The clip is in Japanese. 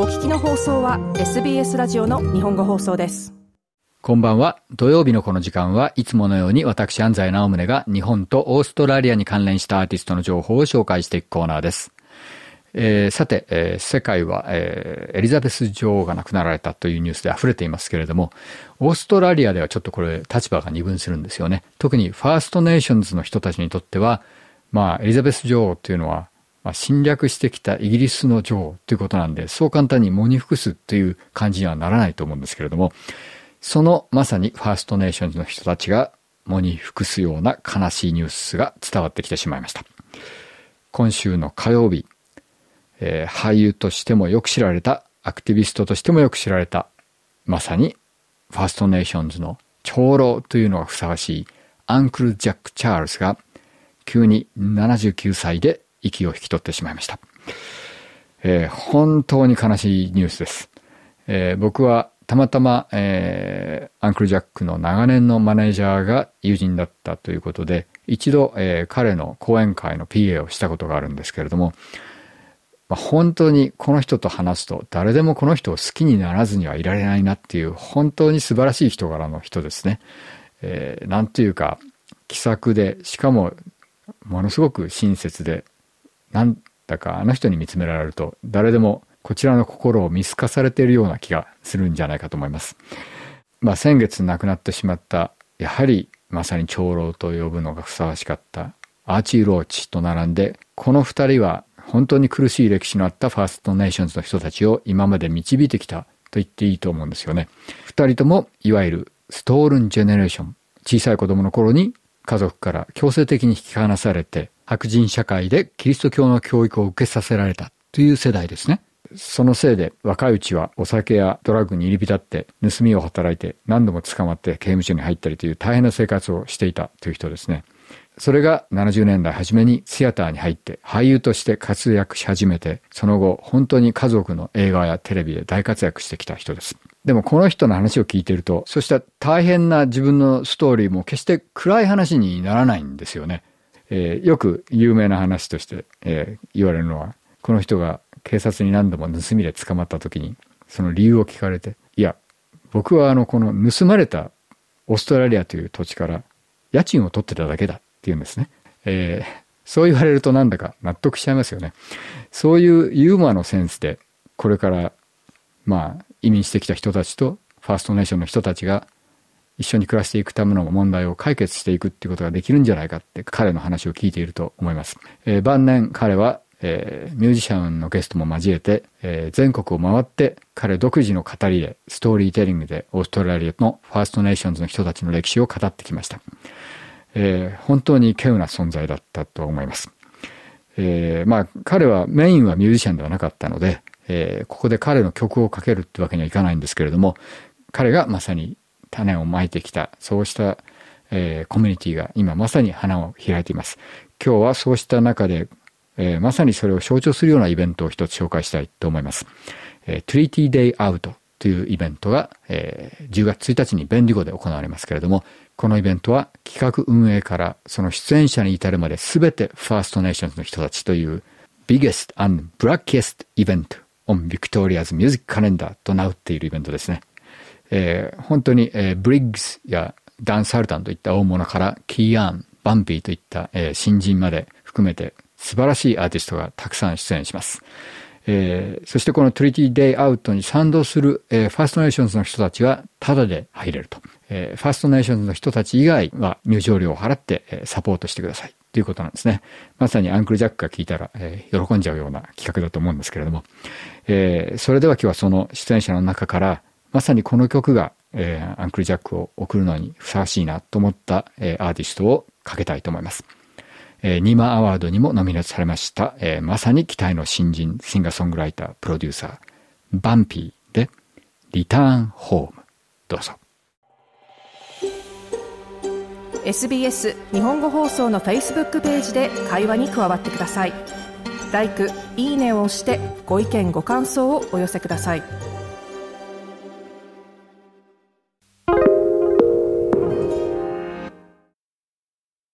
お聞きの放送は SBS ラジオの日本語放送ですこんばんは。土曜日のこの時間はいつものように私安西直宗が日本とオーストラリアに関連したアーティストの情報を紹介していくコーナーです。えー、さて、えー、世界は、えー、エリザベス女王が亡くなられたというニュースで溢れていますけれども、オーストラリアではちょっとこれ立場が二分するんですよね。特にファーストネーションズの人たちにとっては、まあ、エリザベス女王というのは、まあ、侵略してきたイギリスの女王ということなんで、そう簡単に喪に服すという感じにはならないと思うんですけれども、そのまさにファーストネーションズの人たちが喪に服すような悲しいニュースが伝わってきてしまいました。今週の火曜日、えー、俳優としてもよく知られた、アクティビストとしてもよく知られた、まさにファーストネーションズの長老というのがふさわしいアンクル・ジャック・チャールズが急に79歳で息を引き取ってしまいました。えー、本当に悲しいニュースです。えー、僕はたまたま、えー、アンクル・ジャックの長年のマネージャーが友人だったということで、一度、えー、彼の講演会の PA をしたことがあるんですけれども、まあ、本当にこの人と話すと誰でもこの人を好きにならずにはいられないなっていう本当に素晴らしい人柄の人ですね。えー、なんというか気さくでしかもものすごく親切でなんだかあの人に見つめられると誰でもこちらの心を見透かされているような気がするんじゃないかと思います。まあ先月亡くなってしまったやはりまさに長老と呼ぶのがふさわしかったアーチー・ローチと並んでこの二人は本当に苦しい歴史のあったファーストネーションズの人たちを今まで導いてきたと言っていいと思うんですよね。二人ともいわゆるストールンジェネレーション小さい子供の頃に家族から強制的に引き離されて白人社会でキリスト教の教育を受けさせられたという世代ですね。そのせいで若いうちはお酒やドラッグに入り浸って盗みを働いて何度も捕まって刑務所に入ったりという大変な生活をしていたという人ですね。それが70年代初めにシアターに入って俳優として活躍し始めて、その後本当に家族の映画やテレビで大活躍してきた人です。でもこの人の話を聞いてると、そうした大変な自分のストーリーも決して暗い話にならないんですよね。えー、よく有名な話として、えー、言われるのは、この人が警察に何度も盗みで捕まった時に、その理由を聞かれて、いや、僕はあの、この盗まれたオーストラリアという土地から家賃を取ってただけだって言うんですね。えー、そう言われるとなんだか納得しちゃいますよね。そういうユーモアのセンスで、これから、まあ、移民してきた人たちとファーストネーションの人たちが一緒に暮らしていくための問題を解決していくっていうことができるんじゃないかって彼の話を聞いていると思います。えー、晩年彼は、えー、ミュージシャンのゲストも交えて、えー、全国を回って彼独自の語りでストーリーテリングでオーストラリアのファーストネーションズの人たちの歴史を語ってきました。えー、本当に稀有な存在だったと思います。えー、まあ彼はメインはミュージシャンではなかったので、えー、ここで彼の曲をかけるってわけにはいかないんですけれども、彼がまさに種をまいてきた、そうした、えー、コミュニティが今まさに花を開いています。今日はそうした中で、えー、まさにそれを象徴するようなイベントを一つ紹介したいと思います。えー、Treaty Day Out というイベントが、えー、10月1日にベンディゴで行われますけれども、このイベントは企画運営からその出演者に至るまで全てファーストネーションズの人たちという Biggest and Blackest Event on Victoria's Music Calendar と銘打っているイベントですね。えー、本当に、えー、ブリッグスやダン・サルタンといった大物からキーアン、バンピーといった、えー、新人まで含めて素晴らしいアーティストがたくさん出演します。えー、そしてこの Treaty Day Out に賛同する、えー、ファーストネーションズの人たちはタダで入れると。えー、ファーストネーションズの人たち以外は入場料を払って、えー、サポートしてください。ということなんですね。まさにアンクルジャックが聞いたら、えー、喜んじゃうような企画だと思うんですけれども。えー、それでは今日はその出演者の中から、まさにこの曲が、えー、アンクルジャックを送るのにふさわしいなと思った、えー、アーティストをかけたいと思います。えー、ニーマアワードにもノミネートされました、えー、まさに期待の新人、シンガーソングライター、プロデューサー、バンピーで、リターンホーム。どうぞ。SBS 日本語放送の Facebook ページで会話に加わってください。LIKE、いいねを押してご意見ご感想をお寄せください。